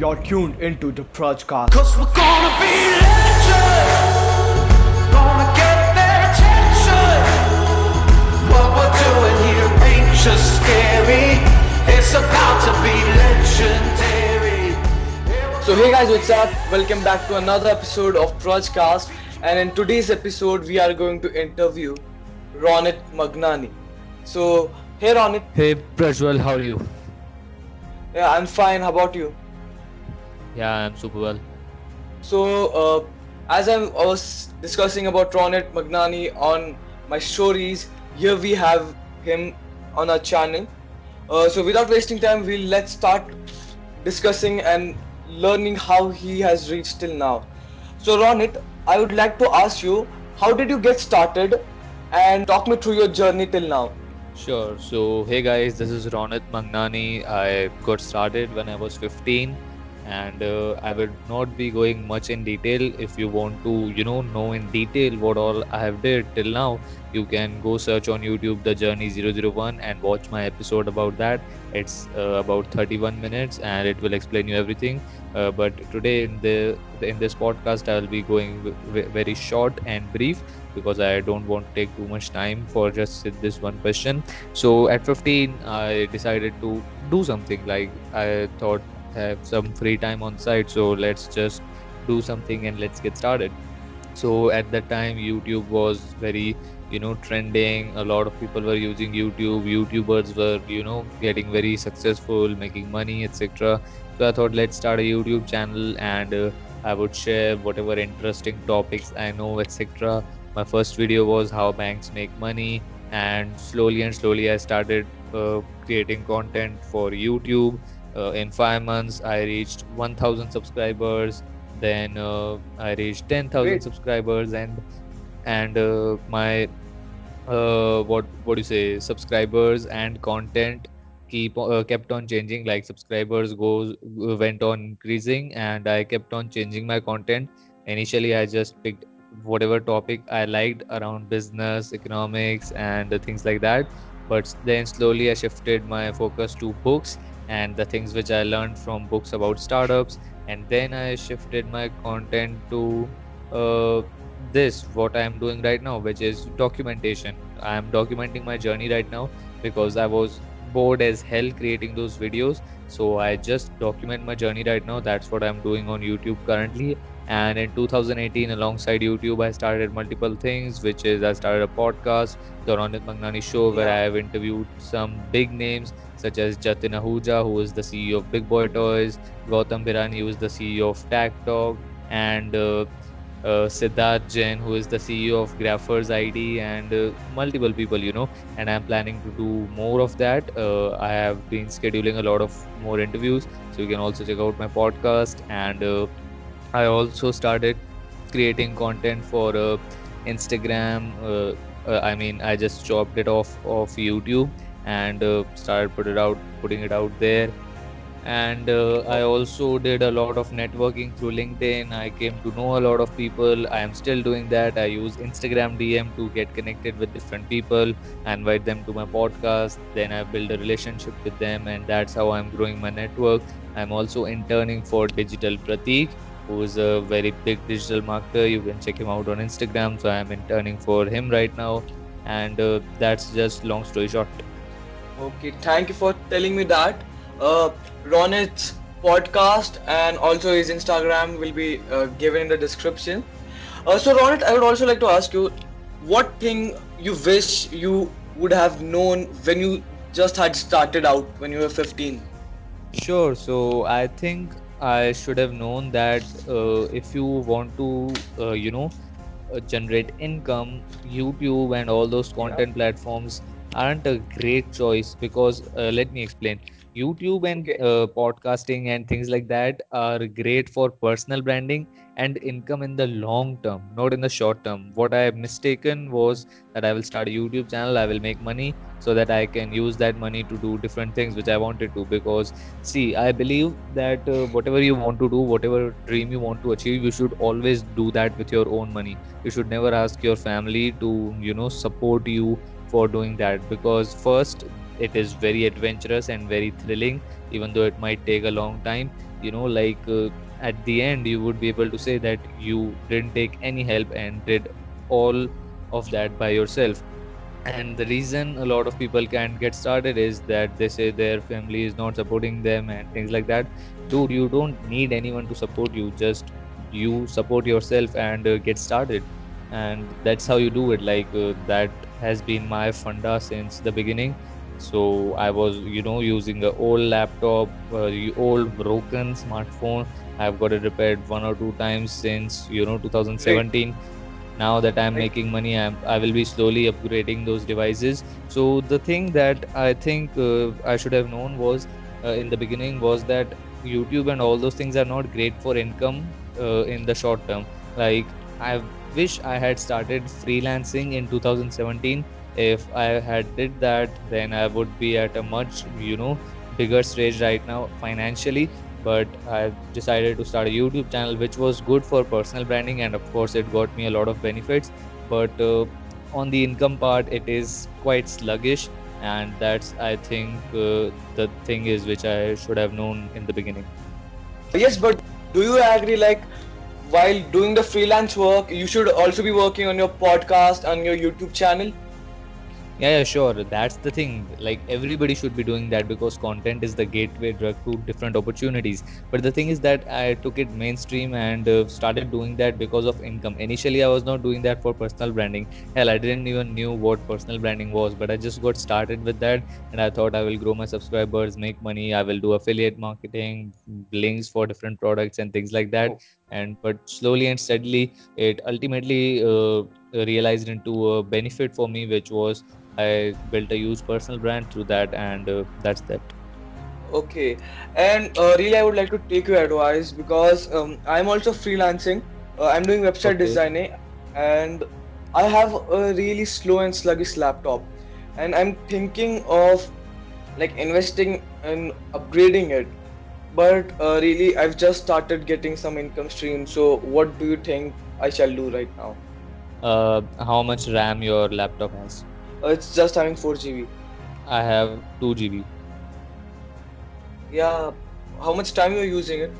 you're tuned into the Prajcast. Cause we're gonna be legends. Gonna get their attention. What we're doing here ain't just scary. It's about to be legendary. So hey guys, what's up? Welcome back to another episode of Prajcast. And in today's episode, we are going to interview Ronit Mangnani. So hey Ronit, Hey Prajwal, how are you? yeah, I'm fine. How about you? Yeah, I'm super well. So uh, as I was discussing about Ronit Mangnani on my stories, here we have him on our channel. Uh, so without wasting time, we'll let's start discussing and learning how he has reached till now. So Ronit, I would like to ask you, how did you get started, and talk me through your journey till now. Sure. So, hey guys, this is Ronit Mangnani. I got started when I was 15, and uh, I would not be going much in detail. If you want to, you know, know in detail what all I have did till now, you can go search on YouTube the Journey zero zero one and watch my episode about that. It's uh, about 31 minutes, and it will explain you everything. Uh, but today in the in this podcast, I will be going v- very short and brief because I don't want to take too much time for just this one question so at 15, I decided to do something. Like I thought have some free time on site, so let's just do something and let's get started. So at that time youtube was very you know trending. A lot of people were using youtube. Youtubers were you know getting very successful making money etc so i thought let's start a youtube channel and uh, i would share whatever interesting topics i know etc my first video was how banks make money and slowly and slowly i started uh, creating content for youtube uh, in 5 months i reached 1000 subscribers. Then uh, I reached 10,000 subscribers and and uh, my uh what what do you say subscribers and content keep uh, kept on changing. Like subscribers goes uh, went on increasing and i kept on changing my content. Initially i just picked whatever topic i liked around business economics and things like that. But then slowly i shifted my focus to books and the things which i learned from books about startups. And then i shifted my content to uh, this what i am doing right now which is documentation. I am documenting my journey right now because i was bored as hell creating those videos. So i just document my journey right now. That's what i'm doing on youtube currently. And in 2018 alongside youtube i started multiple things which is i started a podcast the ronit mangnani show where i have interviewed some big names such as jatin ahuja who is the ceo of big boy toys gautam birani who is the ceo of tag talk and uh, uh, Siddharth Jain, who is the CEO of Graphers ID, and uh, multiple people, you know. And I'm planning to do more of that. Uh, I have been scheduling a lot of more interviews, so you can also check out my podcast. And uh, I also started creating content for uh, Instagram. Uh, I mean, I just chopped it off of YouTube and uh, started put it out, putting it out there. And uh, i also did a lot of networking through linkedin. I came to know a lot of people. I am still doing that. I use instagram dm to get connected with different people. I invite them to my podcast. Then i build a relationship with them and that's how i'm growing my network. I'm also interning for digital pratik who is a very big digital marketer. You can check him out on instagram. So i'm interning for him right now. And uh, that's just long story short Okay. Thank you for telling me that. Uh, Ronit's podcast and also his Instagram will be uh, given in the description. Uh, so Ronit, I would also like to ask you, what thing you wish you would have known when you just had started out when you were 15? Sure. So I think I should have known that uh, if you want to, uh, you know, uh, generate income, YouTube and all those Yeah. content platforms aren't a great choice because uh, let me explain. YouTube and uh, podcasting and things like that are great for personal branding and income in the long term, not in the short term. What I have mistaken was that I will start a YouTube channel, I will make money so that I can use that money to do different things which I wanted to. Because, see, I believe that uh, whatever you want to do, whatever dream you want to achieve, you should always do that with your own money you should never ask your family to you know support you for doing that because first it is very adventurous and very thrilling even though it might take a long time. You know like uh, at the end you would be able to say that you didn't take any help and did all of that by yourself. And the reason a lot of people can't get started is that they say their family is not supporting them and things like that. Dude you don't need anyone to support you just you support yourself and uh, get started. And that's how you do it like uh, that has been my funda since the beginning. So i was you know using a old laptop uh, old broken smartphone. I've got it repaired one or two times since you know Great. 2017 now that i'm Like making money I'm, i will be slowly upgrading those devices. So the thing that i think uh, i should have known was uh, in the beginning was that youtube and all those things are not great for income uh, in the short term. Like i wish i had started freelancing in 2017 if i had did that then i would be at a much you know bigger stage right now financially but I decided to start a YouTube channel, which was good for personal branding, and of course, it got me a lot of benefits. But uh, on the income part, it is quite sluggish, and that's I think uh, the thing is which I should have known in the beginning. yes, but do you agree like while doing the freelance work, you should also be working on your podcast and your YouTube channel? Yeah, yeah, sure. That's the thing. Like everybody should be doing that because content is the gateway drug to different opportunities. But the thing is that I took it mainstream and uh, started doing that because of income. Initially, I was not doing that for personal branding. Hell, I didn't even knew what personal branding was, but I just got started with that and I thought I will grow my subscribers, make money, I will do affiliate marketing, links for different products and things like that. Oh, And but slowly and steadily, it ultimately uh, realized into a benefit for me, which was I built a huge personal brand through that, and uh, that's that. okay. And uh, really, I would like to take your advice because um, I'm also freelancing. Uh, I'm doing website Okay. designing, and I have a really slow and sluggish laptop, and I'm thinking of like investing and upgrading it. But uh, really, I've just started getting some income stream. So, what do you think I shall do right now? Uh, how much RAM your laptop has? Uh, it's just having 4 GB. I have 2 GB Yeah, how much time you're using it?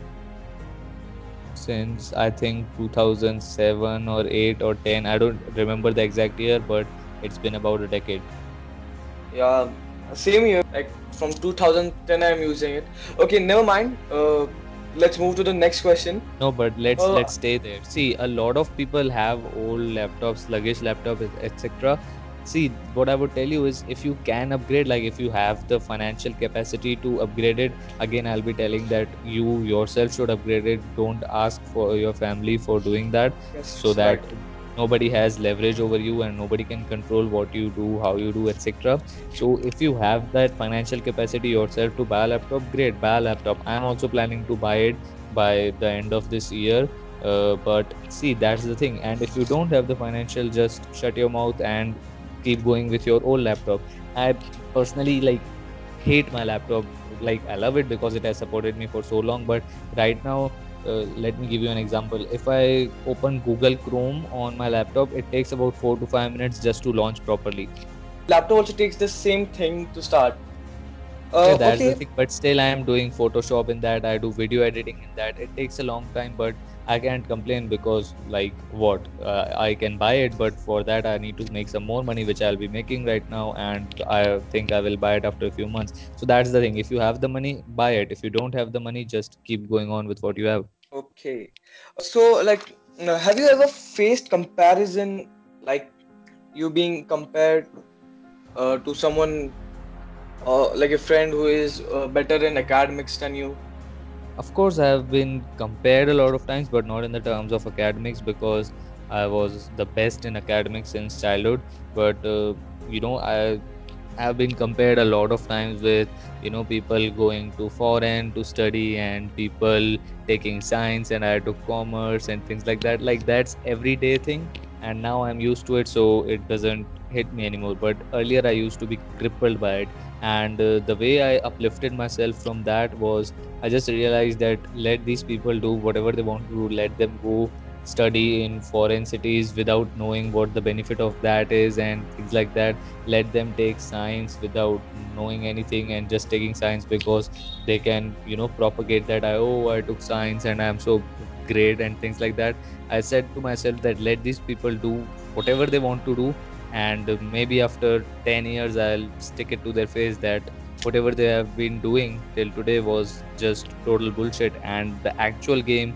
since I think 2007 or 8 or 10. I don't remember the exact year, but it's been about a decade. Yeah, same year. Like from 2010, I'm using it. Okay, never mind. Uh, let's move to the next question. No, but let's Uh, let's stay there. See, a lot of people have old laptops, sluggish laptops, etc. See, what I would tell you is if you can upgrade, like if you have the financial capacity to upgrade it, again, I'll be telling that you yourself should upgrade it. Don't ask for your family for doing that yes, so right. Nobody has leverage over you and nobody can control what you do, how you do, etc. So if you have that financial capacity yourself to buy a laptop, great, buy a laptop. I'm also planning to buy it by the end of this year. Uh, but see, that's the thing. And if you don't have the financial, just shut your mouth and keep going with your old laptop. I personally like hate my laptop. Like I love it because it has supported me for so long. But right now, uh, let me give you an example. If I open Google Chrome on my laptop, it takes about four to five minutes just to launch properly Laptop also takes the same thing to start. Yeah, Uh, that's the okay, thing. But still, I am doing Photoshop in that. I do video editing in that. It takes a long time, but I can't complain because, like, what? Uh, I can buy it, but for that, I need to make some more money, which I'll be making right now. And I think I will buy it after a few months. So that's the thing. If you have the money, buy it. If you don't have the money, just keep going on with what you have. okay. So, like, uh, have you ever faced comparison, like you being compared uh, to someone, uh, like a friend who is uh, better in academics than you? Of course, I have been compared a lot of times, but not in the terms of academics because I was the best in academics since childhood. But uh, you know, I have been compared a lot of times with you know people going to foreign to study and people taking science and I took commerce and things like that. Like that's everyday thing, and now I'm used to it, so it doesn't hit me anymore. But earlier I used to be crippled by it, and uh, the way I uplifted myself from that was I just realized that let these people do whatever they want to do, let them go study in foreign cities without knowing what the benefit of that is and things like that. Let them take science without knowing anything and just taking science because they can you know propagate that i oh i took science and i'm so great and things like that i said to myself that let these people do whatever they want to do and maybe after 10 years i'll stick it to their face that whatever they have been doing till today was just total bullshit and the actual game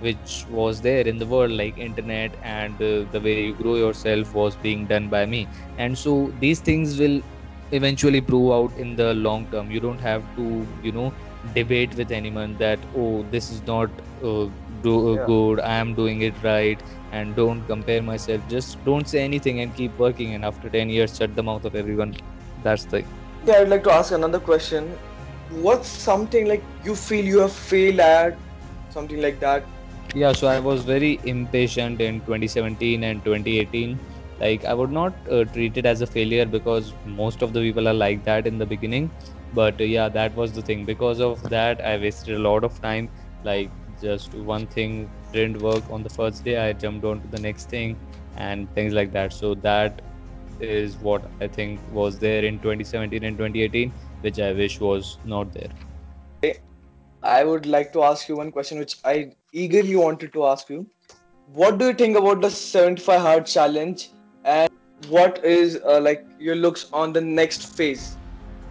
which was there in the world like internet and uh, the way you grow yourself was being done by me. And so these things will eventually prove out in the long term. You don't have to you know debate with anyone that oh this is not uh, do, uh, Yeah. good i am doing it right and don't compare myself just don't say anything and keep working and after 10 years shut the mouth of everyone that's the yeah I'd like to ask another question. What's something like you feel you have failed at? Something like that. Yeah, so I was very impatient in 2017 and 2018. Like, I would not uh, treat it as a failure because most of the people are like that in the beginning. But uh, yeah, that was the thing. Because of that, I wasted a lot of time. Like, just one thing didn't work on the first day, I jumped on to the next thing and things like that. So, that is what I think was there in 2017 and 2018, which I wish was not there. I would like to ask you one question which I eagerly wanted to ask you. What do you think about the 75 hard challenge and what is uh, like your looks on the next phase?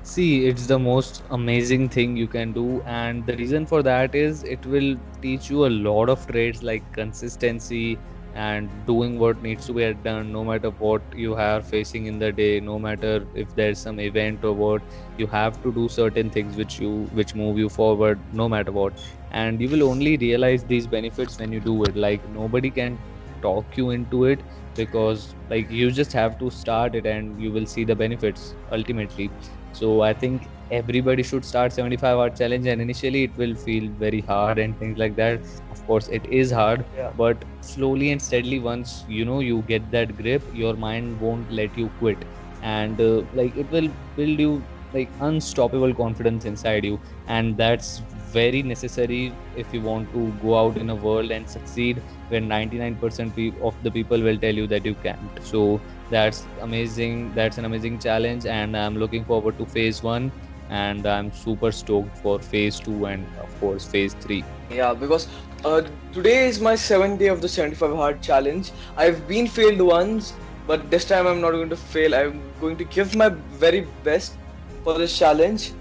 See, it's the most amazing thing you can do. And the reason for that is it will teach you a lot of traits like consistency and doing what needs to be done, no matter what you are facing in the day, no matter if there's some event or what, you have to do certain things which you which move you forward, no matter what. And you will only realize these benefits when you do it. Like nobody can talk you into it because like you just have to start it and you will see the benefits ultimately so I think everybody should start 75 hard challenge and initially it will feel very hard and things like that. Of course, it is hard, Yeah. but slowly and steadily once you know you get that grip, your mind won't let you quit. And uh, like it will build you like unstoppable confidence inside you and that's very necessary if you want to go out in a world and succeed when 99% of the people will tell you that you can't so that's amazing. That's an amazing challenge, and I'm looking forward to phase one. And I'm super stoked for phase two and, of course, phase three. Yeah, because uh, today is my seventh day of the 75 hard challenge. I've been failed once, but this time I'm not going to fail. I'm going to give my very best for this challenge.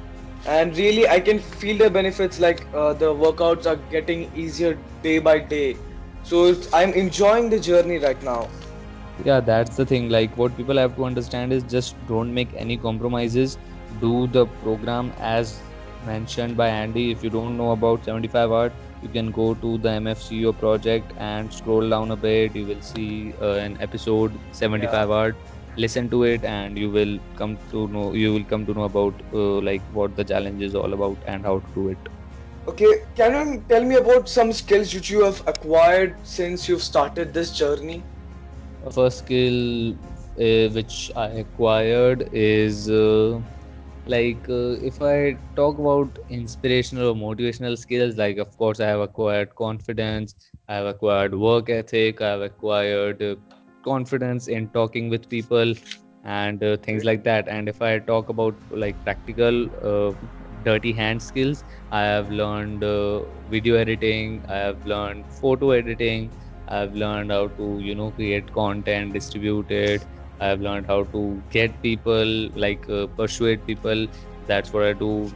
And really, I can feel the benefits like uh, the workouts are getting easier day by day. So I'm enjoying the journey right now. Yeah, that's the thing. Like, what people have to understand is just don't make any compromises. Do the program as mentioned by Andy. If you don't know about 75 hard, you can go to the MFCEO project and scroll down a bit. You will see uh, an episode Yeah. 75 hard. Listen to it, and you will come to know. You will come to know about uh, like what the challenge is all about and how to do it. Okay, can you tell me about some skills which you have acquired since you've started this journey? First skill uh, which I acquired is uh, like uh, if I talk about inspirational or motivational skills, like of course I have acquired confidence, I have acquired work ethic, I have acquired uh, confidence in talking with people and uh, things like that. And if I talk about like practical uh, dirty hand skills, I have learned video editing, I have learned photo editing I've learned how to, you know, create content, distribute it. I've learned how to get people, like uh, persuade people. That's what I do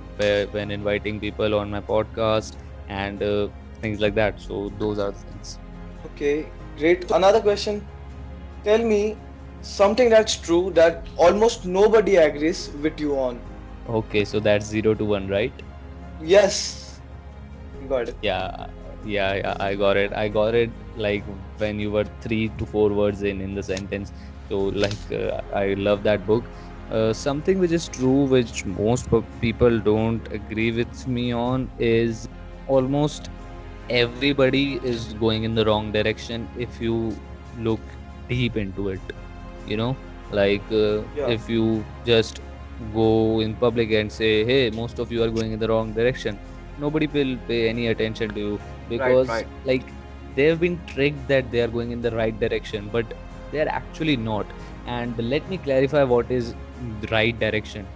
when inviting people on my podcast and uh, things like that. So those are the things. Okay, great. Another question. Tell me something that's true that almost nobody agrees with you on. Okay, so that's zero to one, right? Yes, got it. Yeah, yeah, yeah, I got it. I got it like when you were three to four words in in the sentence. So like uh, I love that book. Uh, something which is true, which most people don't agree with me on, is almost everybody is going in the wrong direction if you look deep into it you know like uh, Yeah, if you just go in public and say hey most of you are going in the wrong direction nobody will pay any attention to you right, because right. like they've been tricked that they are going in the right direction but they're actually not. And let me clarify what is right direction.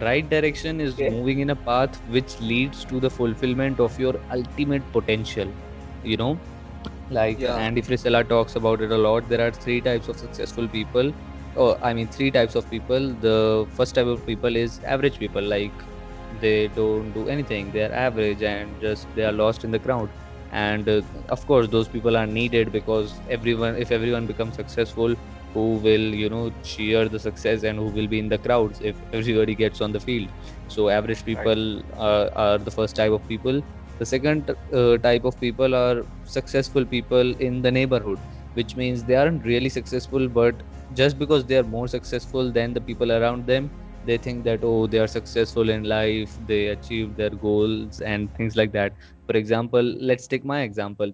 Right direction is Okay. moving in a path which leads to the fulfillment of your ultimate potential you know? Like Yeah. andy frisella talks about it a lot. There are three types of successful people. Oh i mean three types of people. The first type of people is average people. Like they don't do anything. They are average and just they are lost in the crowd and uh, of course those people are needed because everyone if everyone becomes successful who will you know cheer the success and who will be in the crowds if everybody gets on the field? So average people uh, are the first type of people. The second uh, type of people are successful people in the neighborhood, which means they aren't really successful, but just because they are more successful than the people around them, they think that, oh, they are successful in life, they achieved their goals, and things like that. For example, let's take my example.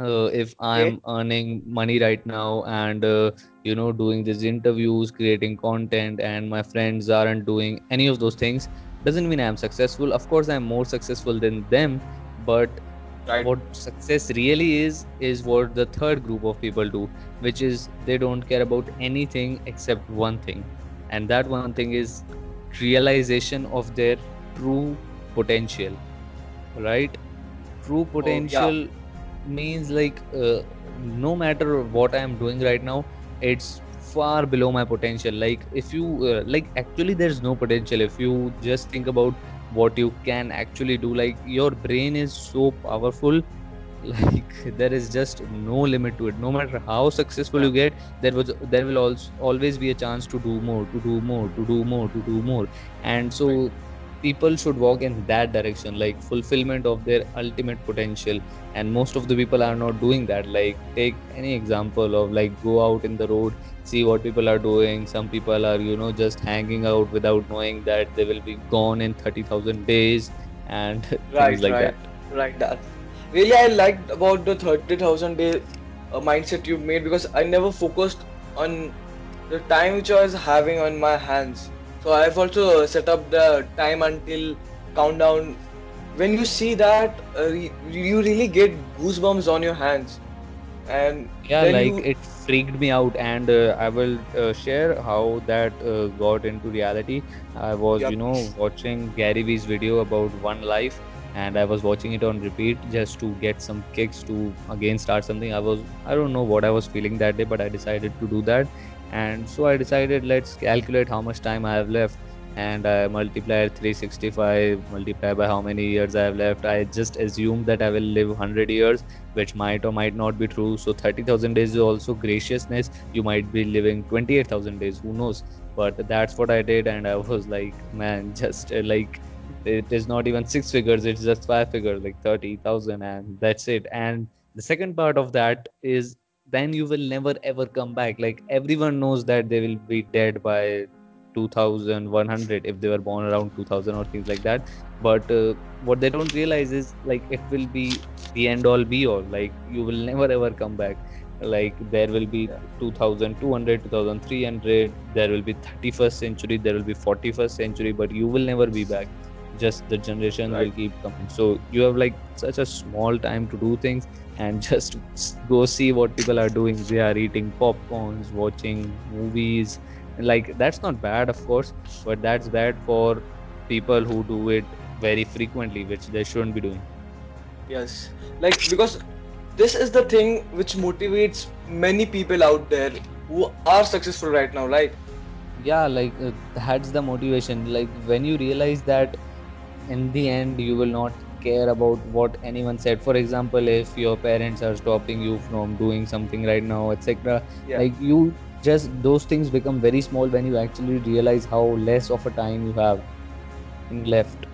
Uh, if i'm earning money right now and uh, you know doing these interviews creating content and my friends aren't doing any of those things doesn't mean i'm successful. Of course i'm more successful than them but Right. what success really is is what the third group of people do which is they don't care about anything except one thing. And that one thing is realization of their true potential. Right true Oh yeah. potential means like uh, no matter what i am doing right now it's far below my potential. Like if you uh, like actually there's no potential. If you just think about what you can actually do like your brain is so powerful like there is just no limit to it. No matter how successful you get there was there will also always be a chance to do more to do more to do more to do more. And Right. People should walk in that direction like fulfillment of their ultimate potential and most of the people are not doing that like take any example of like go out in the road see what people are doing some people are you know just hanging out without knowing that they will be gone in 30000 days and things Right. like that Right. Right. That. Really, I liked about the thirty thousand day uh, mindset you made because I never focused on the time which I was having on my hands. So I've also set up the time until countdown. When you see that, uh, you really get goosebumps on your hands, and Yeah, like you it freaked me out, and uh, I will uh, share how that uh, got into reality. I was, yeah you know, watching Gary Vee's video about one life, and I was watching it on repeat just to get some kicks to again start something. I was, I don't know what I was feeling that day, but I decided to do that, and so I decided let's calculate how much time I have left, and I multiplied 365 multiply by how many years I have left. I just assumed that I will live 100 years which might or might not be true. So 30,000 days is also graciousness. You might be living 28,000 days, who knows? But that's what I did. And I was like, man, just uh, like it is not even six figures, it's just five figures, like 30,000, and that's it. And the second part of that is then you will never ever come back. Like everyone knows that they will be dead by 2100 if they were born around 2000 or things like that. But uh, what they don't realize is like it will be the end all be all. Like you will never ever come back. Like there will be yeah. 2200 2300 there will be 31st century there will be 41st century but you will never be back. Just the generation right. will keep coming. So you have like such a small time to do things and just go see what people are doing. They are eating popcorns watching movies. Like that's not bad of course but that's bad for people who do it very frequently which they shouldn't be doing. Yes. Like because this is the thing which motivates many people out there who are successful right now like yeah like uh, that's the motivation. Like when you realize that in the end you will not care about what anyone said. For example if your parents are stopping you from doing something right now etc yeah. like you just those things become very small when you actually realize how less of a time you have left.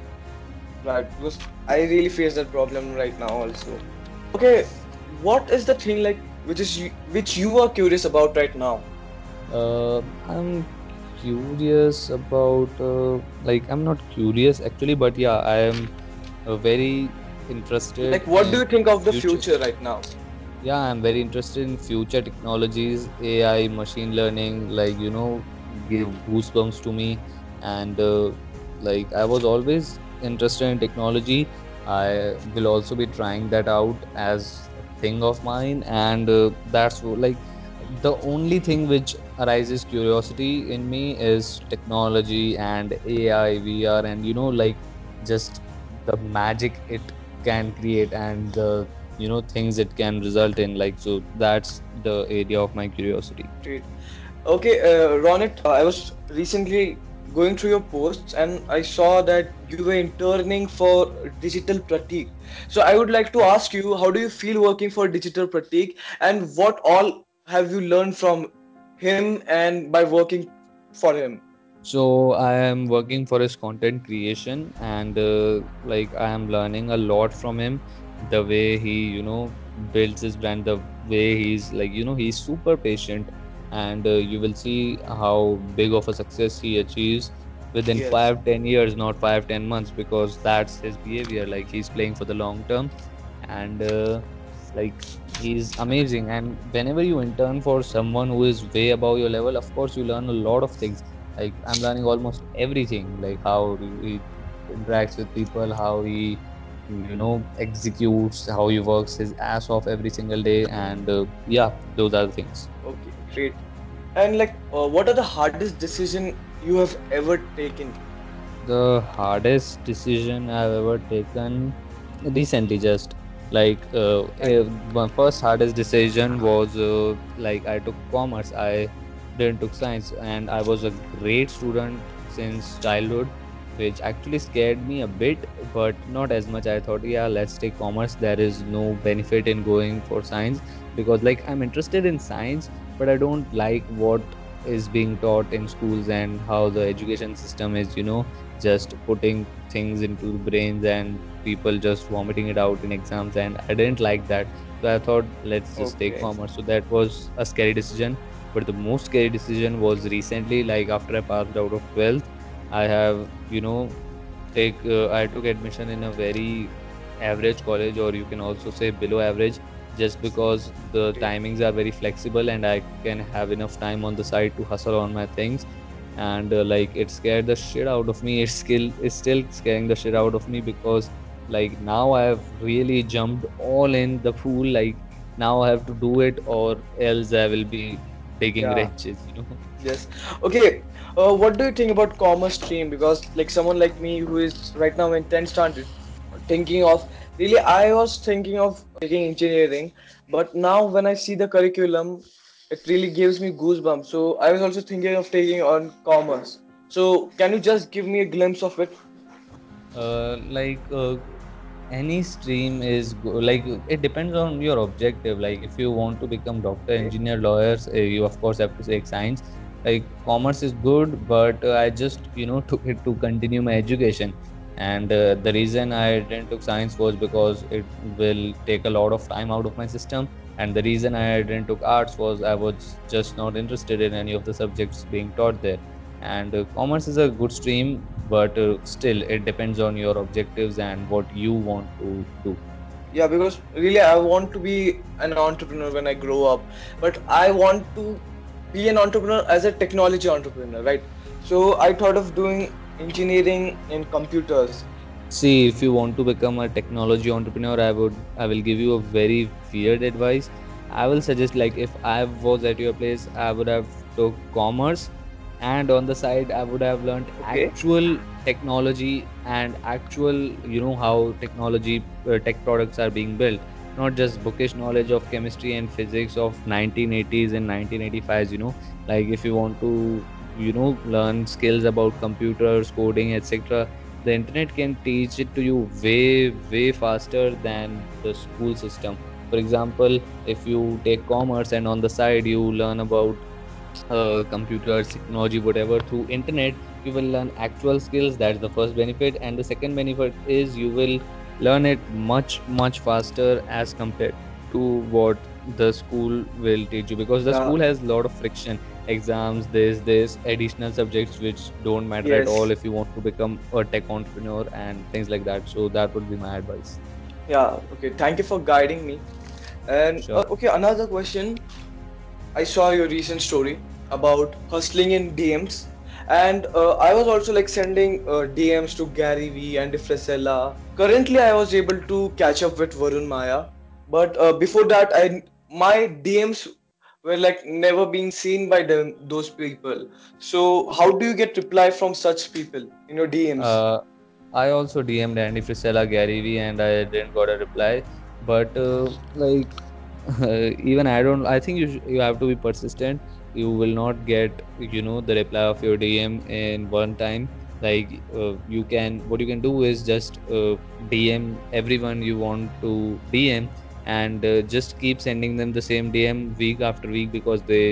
Right because i really face that problem right now also. Okay what is the thing like which is which you are curious about right now? Uh, i'm curious about uh, like i'm not curious actually but yeah i am uh, very interested like what do you think of the future future right now Yeah, I'm very interested in future technologies, AI, machine learning, like, you know, give goosebumps to me. And uh, like, I was always interested in technology. I will also be trying that out as a thing of mine and uh, that's like the only thing which arises curiosity in me is technology and ai vr and you know like just the magic it can create and the you know things it can result in like so that's the area of my curiosity. Okay, uh, Ronit, uh, I was recently going through your posts and I saw that you were interning for Digital Pratik. So I would like to ask you, how do you feel working for Digital Pratik and what all have you learned from him and by working for him? So I am working for his content creation and uh, like I am learning a lot from him. The way he, you know, builds his brand, the way he's like, you know, he's super patient and uh, you will see how big of a success he achieves within Yes. five, ten years, not five, ten months, because that's his behavior. Like he's playing for the long term and uh, like he's amazing. And whenever you intern for someone who is way above your level, of course, you learn a lot of things like i'm learning almost everything like how he interacts with people how he you know executes how he works his ass off every single day and uh, yeah those are the things Okay, great. And like, uh, what are the hardest decision you have ever taken? The hardest decision I've ever taken recently, just like uh, eh, my first hardest decision was uh, like I took commerce. I didn't took science, and I was a great student since childhood, which actually scared me a bit, but not as much. I thought, yeah, let's take commerce. There is no benefit in going for science because, like, I'm interested in science, but I don't like what is being taught in schools and how the education system is, you know just putting things into the brains and people just vomiting it out in exams. And i didn't like that. So i thought let's just take commerce. So that was a scary decision but the most scary decision was recently like after i passed out of 12th i have you know take uh, I took admission in a very average college or you can also say below average just because the timings are very flexible and I can have enough time on the side to hustle on my things. And uh, like it scared the shit out of me. It's still it's still scaring the shit out of me because like now I have really jumped all in the pool. Like now I have to do it or else I will be digging Yeah. wrenches you know Yes. Okay. Uh, what do you think about commerce stream? Because like someone like me who is right now in 10th standard, thinking of really, I was thinking of taking engineering, but now when I see the curriculum, it really gives me goosebumps. So I was also thinking of taking on commerce. So can you just give me a glimpse of it? uh, like uh, any stream is go- like it depends on your objective. Like if you want to become doctor engineer lawyers uh, you of course have to take science. Like commerce is good but uh, i just you know took it to continue my education. And uh, the reason i didn't took science was because it will take a lot of time out of my system. And the reason i didn't took arts was i was just not interested in any of the subjects being taught there. And uh, commerce is a good stream but uh, still it depends on your objectives and what you want to do Yeah, because really I want to be an entrepreneur when I grow up, but I want to be an entrepreneur as a technology entrepreneur, right? So I thought of doing engineering in computers. See, if you want to become a technology entrepreneur, I would I will give you a very weird advice. I will suggest like if I was at your place, I would have took commerce and on the side I would have learned Okay. actual technology and actual, you know, how technology uh, tech products are being built, not just bookish knowledge of chemistry and physics of 1980s and 1985s, you know. Like if you want to, you know, learn skills about computers, coding, etc the internet can teach it to you way way faster than the school system for example if you take commerce and on the side you learn about uh, computers technology whatever through internet you will learn actual skills that's the first benefit and the second benefit is you will learn it much much faster as compared to what the school will teach you because the Yeah. school has a lot of friction exams this this additional subjects which don't matter at all if you want to become a tech entrepreneur and things like that so that would be my advice Yeah. Okay. Thank you for guiding me. And uh, okay, another question. I saw your recent story about hustling in DMs, and uh, I was also like sending uh, DMs to Gary Vee and Frisella. Currently, I was able to catch up with Varun Mayya but uh, before that i my dms were like never being seen by them those people so how do you get reply from such people in your dms Uh, I also DM'd Andy Frisella, Gary Vee, and I didn't got a reply. But uh, like even I don't. I think you sh- you have to be persistent. You will not get you know the reply of your DM in one time. Like uh, you can, what you can do is just uh, DM everyone you want to DM, and uh, just keep sending them the same DM week after week because they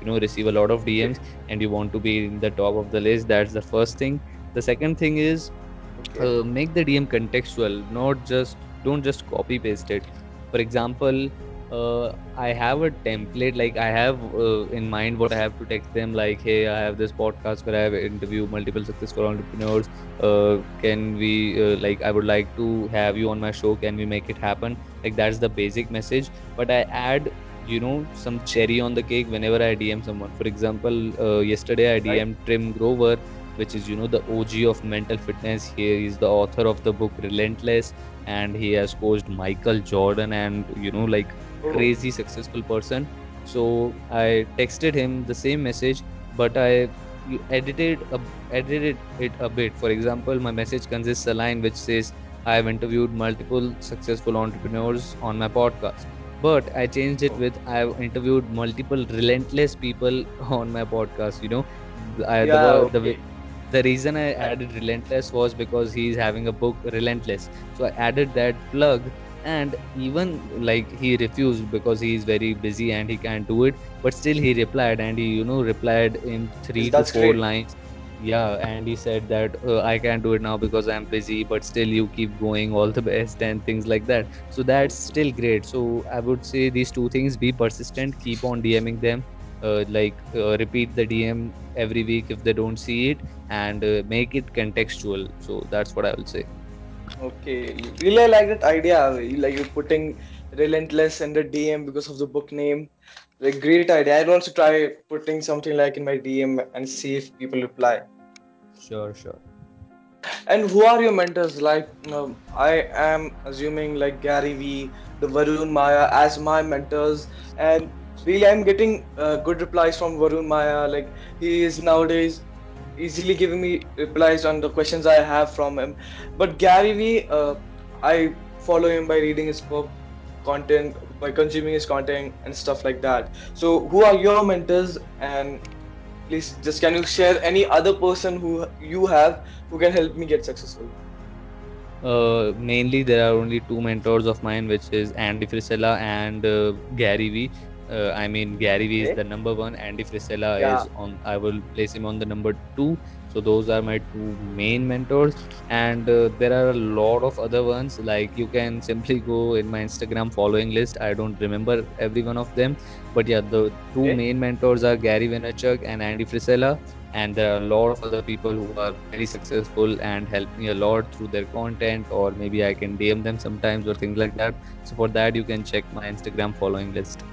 you know receive a lot of DMs, and you want to be in the top of the list. That's the first thing the second thing is okay uh, make the DM contextual, not just don't just copy paste it. For example, uh, I have a template, like I have uh, in mind what I have to text them, like, hey, I have this podcast where I have interviewed multiple successful entrepreneurs. Uh, can we, uh, like, I would like to have you on my show. Can we make it happen? Like, that's the basic message. But I add, you know, some cherry on the cake whenever I DM someone. For example, uh, yesterday I DM'd Tim Grover which is you know the OG of mental fitness. He is the author of the book Relentless, and he has coached Michael Jordan and you know like crazy successful person. So I texted him the same message, but I edited a, edited it a bit. For example, my message consists a line which says, "I have interviewed multiple successful entrepreneurs on my podcast." But I changed it with I've interviewed multiple relentless people on my podcast. You know, the, I, yeah the okay the reason I I, added Relentless was because he's having a book Relentless. So I added that plug and even like he refused because he's very busy and he can't do it. But still he replied and he, you know, replied in three to that's four great lines. Yeah, and he said that uh, I can't do it now because I'm busy, but still you keep going, all the best, and things like that. So that's still great. So I would say these two things be persistent, keep on DMing them, uh, like uh, repeat the DM every week if they don't see it and uh, make it contextual. So that's what I will say. Okay, really like that idea. You like you're putting relentless in the DM because of the book name. Like great idea. I'd also try putting something like in my DM and see if people reply. Sure, sure. And who are your mentors? Like, um, I am assuming like Gary Vee, the Varun Mayya as my mentors, and really I'm getting uh, good replies from Varun Mayya. Like he is nowadays easily giving me replies on the questions I have from him. But Gary Vee, uh, I follow him by reading his book content by consuming his content and stuff like that so who are your mentors and please just can you share any other person who you have who can help me get successful Uh, mainly, there are only two mentors of mine, which is Andy Frisella and uh, Gary Vee. Uh, I mean, Gary Vee is okay the number one. Andy Frisella yeah is on. I will place him on the number two. So those are my two main mentors, and uh, there are a lot of other ones. Like you can simply go in my Instagram following list. I don't remember every one of them, but yeah, the two okay main mentors are Gary Vaynerchuk and Andy Frisella and there are a lot of other people who are very successful and help me a lot through their content or maybe i can dm them sometimes or things like that so for that you can check my instagram following list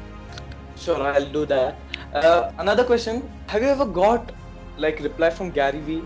sure i'll do that uh, another question have you ever got like reply from gary vee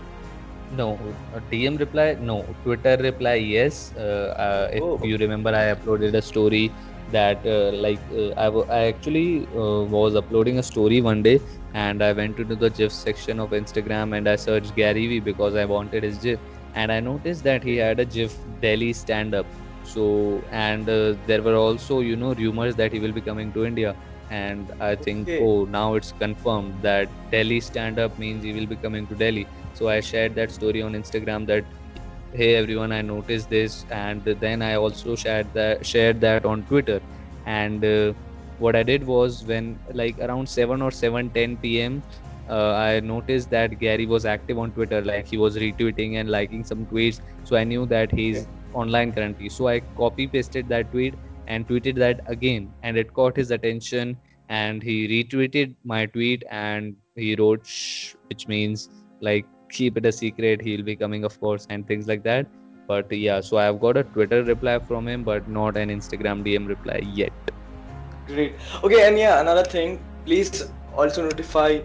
No, a DM reply, no. Twitter reply, yes. Uh, uh, if oh you remember, I uploaded a story that, uh, like, uh, I, w- I actually uh, was uploading a story one day and I went into the GIF section of Instagram and I searched Gary Vee because I wanted his GIF. And I noticed that he had a GIF Delhi stand up. So, and uh, there were also, you know, rumors that he will be coming to India. And I think, okay oh, now it's confirmed that Delhi stand up means he will be coming to Delhi so I shared that story on Instagram that hey everyone, I noticed this, and then I also shared that shared that on Twitter. And uh, what I did was when like around seven or seven ten p.m. Uh, I noticed that Gary was active on Twitter, like he was retweeting and liking some tweets. So I knew that okay he's online currently. So I copy pasted that tweet and tweeted that again, and it caught his attention. And he retweeted my tweet and he wrote shh, which means like keep it a secret he'll be coming of course and things like that. But yeah so i've got a twitter reply from him but not an instagram dm reply yet. Great. Okay and yeah another thing please also notify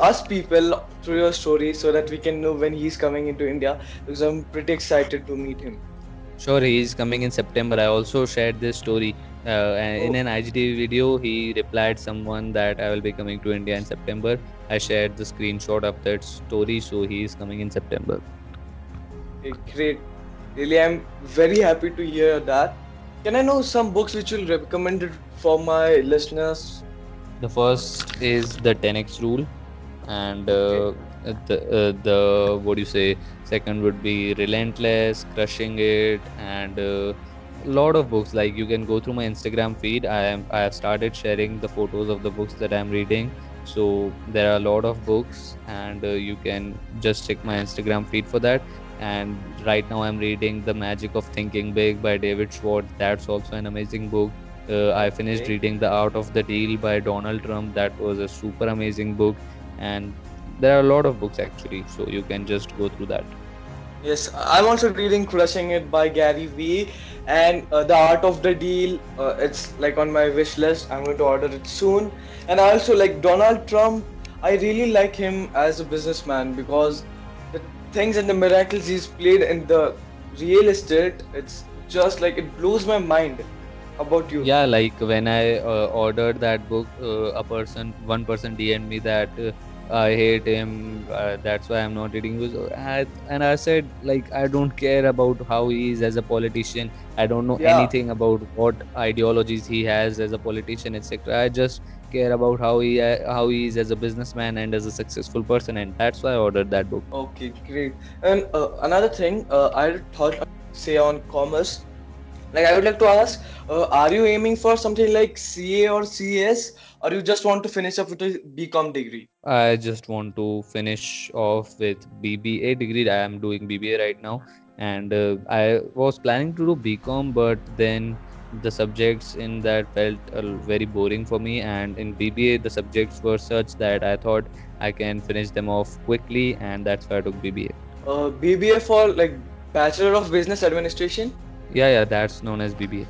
us people through your story so that we can know when he's coming into india because i'm pretty excited to meet him sure he is coming in september i also shared this story Uh, in an IGTV video, he replied someone that I will be coming to India in September. I shared the screenshot of that story, so he is coming in September. okay, great. Really, I'm very happy to hear that. Can I know some books which you'll recommend for my listeners? The first is the 10x rule, and Okay, uh, the uh, the what do you say? Second would be relentless, crushing it, and uh, a lot of books. Like you can go through my Instagram feed. I am I have started sharing the photos of the books that I'm reading. So there are a lot of books, and uh, you can just check my Instagram feed for that. And right now I'm reading The Magic of Thinking Big by David Schwartz. That's also an amazing book uh, I finished reading The Art of the Deal by Donald Trump. That was a super amazing book. And there are a lot of books actually, so you can just go through that. Yes, I'm also reading Crushing It by Gary Vee and uh, The Art of the Deal. Uh, it's like on my wish list. I'm going to order it soon. And I also like Donald Trump. I really like him as a businessman because the things and the miracles he's played in the real estate, it's just like it blows my mind about you. Yeah, like when I uh, ordered that book, uh, a person, one person DM'd me that uh, I hate him. Uh, that's why I'm not reading I, and I said, like, I don't care about how he is as a politician. I don't know Yeah, anything about what ideologies he has as a politician, etc. I just care about how he uh, how he is as a businessman and as a successful person, and that's why I ordered that book. okay, great. And uh, another thing, uh, I thought say on commerce Like I would like to ask, uh, are you aiming for something like CA or CS, or you just want to finish up with a BCom degree? I just want to finish off with BBA degree. I am doing BBA right now, and uh, I was planning to do BCom, but then the subjects in that felt uh, very boring for me. And in BBA, the subjects were such that I thought I can finish them off quickly, and that's why I took BBA. Uh, BBA for like Bachelor of Business Administration. Yeah, yeah, that's known as BBA.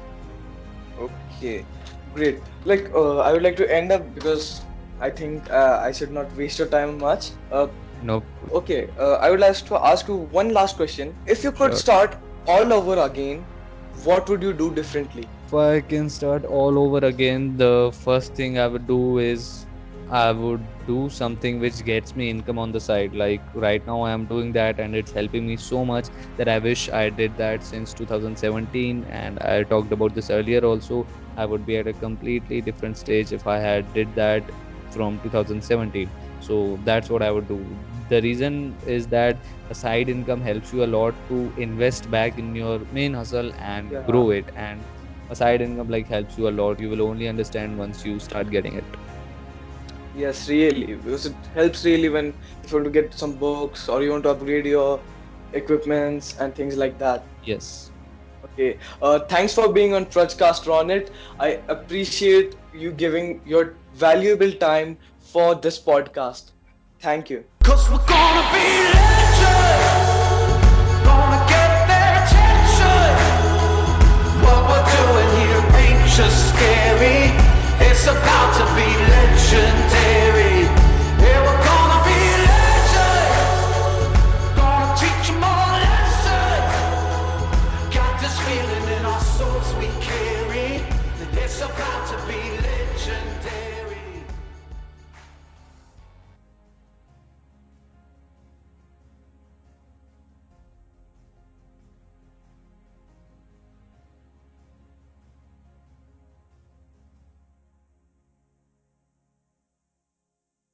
Okay, great. Like uh, I would like to end up because I think uh, I should not waste your time much. Uh, No, okay, uh, I would like to ask you one last question. If you could sure. start all over again, what would you do differently? If I can start all over again, the first thing I would do is I would do something which gets me income on the side. Like right now, I am doing that and it's helping me so much that I wish I did that since 2017. And I talked about this earlier also. I would be at a completely different stage if I had did that from 2017. So that's what I would do. The reason is that a side income helps you a lot to invest back in your main hustle and Yeah. grow it. And a side income like helps you a lot you will only understand once you start getting it Yes, really, because it helps really when if you want to get some books or you want to upgrade your equipments and things like that. yes Okay. Uh, thanks for being on Prajcast Ronit. I appreciate you giving your valuable time for this podcast. Thank you. Cause we're gonna be legends. Gonna get their attention. What we're doing here ain't just scary. It's about to be legendary.